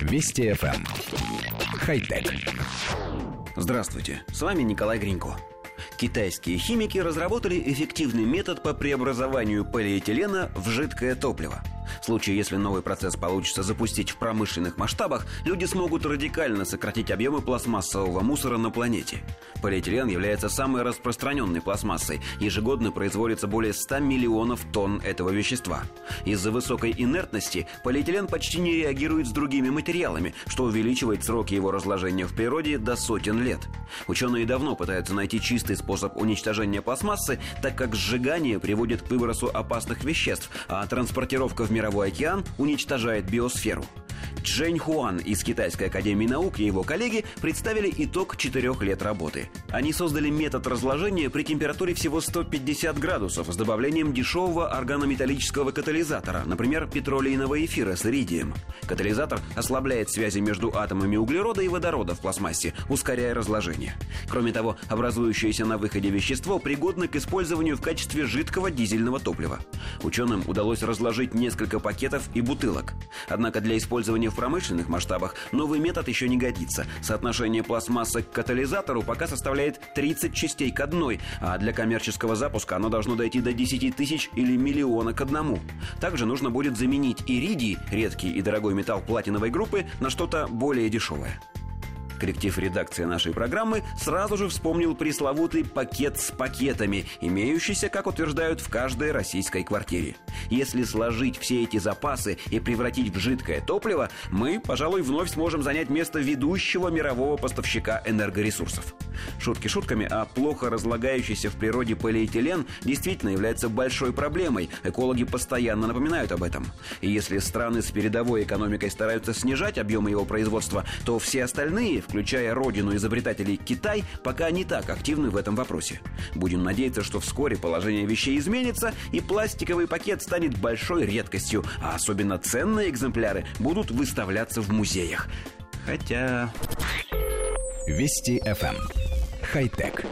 Вести FM. Эм. Хай-тек. Здравствуйте, с вами Николай Гринько. Китайские химики разработали эффективный метод по преобразованию полиэтилена в жидкое топливо – в случае, если новый процесс получится запустить в промышленных масштабах, люди смогут радикально сократить объемы пластмассового мусора на планете. Полиэтилен является самой распространенной пластмассой. Ежегодно производится более 100 миллионов тонн этого вещества. Из-за высокой инертности полиэтилен почти не реагирует с другими материалами, что увеличивает сроки его разложения в природе до сотен лет. Ученые давно пытаются найти чистый способ уничтожения пластмассы, так как сжигание приводит к выбросу опасных веществ, а транспортировка в мировой океан уничтожает биосферу. Чжэнь Хуан из Китайской академии наук и его коллеги представили итог четырех лет работы. Они создали метод разложения при температуре всего 150 градусов с добавлением дешевого органометаллического катализатора, например, петролейного эфира с иридием. Катализатор ослабляет связи между атомами углерода и водорода в пластмассе, ускоряя разложение. Кроме того, образующееся на выходе вещество пригодно к использованию в качестве жидкого дизельного топлива. Ученым удалось разложить несколько пакетов и бутылок. Однако для использования в промышленных масштабах новый метод еще не годится. Соотношение пластмассы к катализатору пока составляет 30 частей к одной, а для коммерческого запуска оно должно дойти до 10 тысяч или миллиона к одному. Также нужно будет заменить иридий, редкий и дорогой металл платиновой группы, на что-то более дешевое. Коллектив редакции нашей программы сразу же вспомнил пресловутый пакет с пакетами, имеющийся, как утверждают, в каждой российской квартире. Если сложить все эти запасы и превратить в жидкое топливо, мы, пожалуй, вновь сможем занять место ведущего мирового поставщика энергоресурсов. Шутки шутками, а плохо разлагающийся в природе полиэтилен действительно является большой проблемой. Экологи постоянно напоминают об этом. И если страны с передовой экономикой стараются снижать объемы его производства, то все остальные, включая родину изобретателей Китай, пока не так активны в этом вопросе. Будем надеяться, что вскоре положение вещей изменится, и пластиковый пакет станет большой редкостью, а особенно ценные экземпляры будут выставляться в музеях. Хотя... Вести FM. Хай-тек.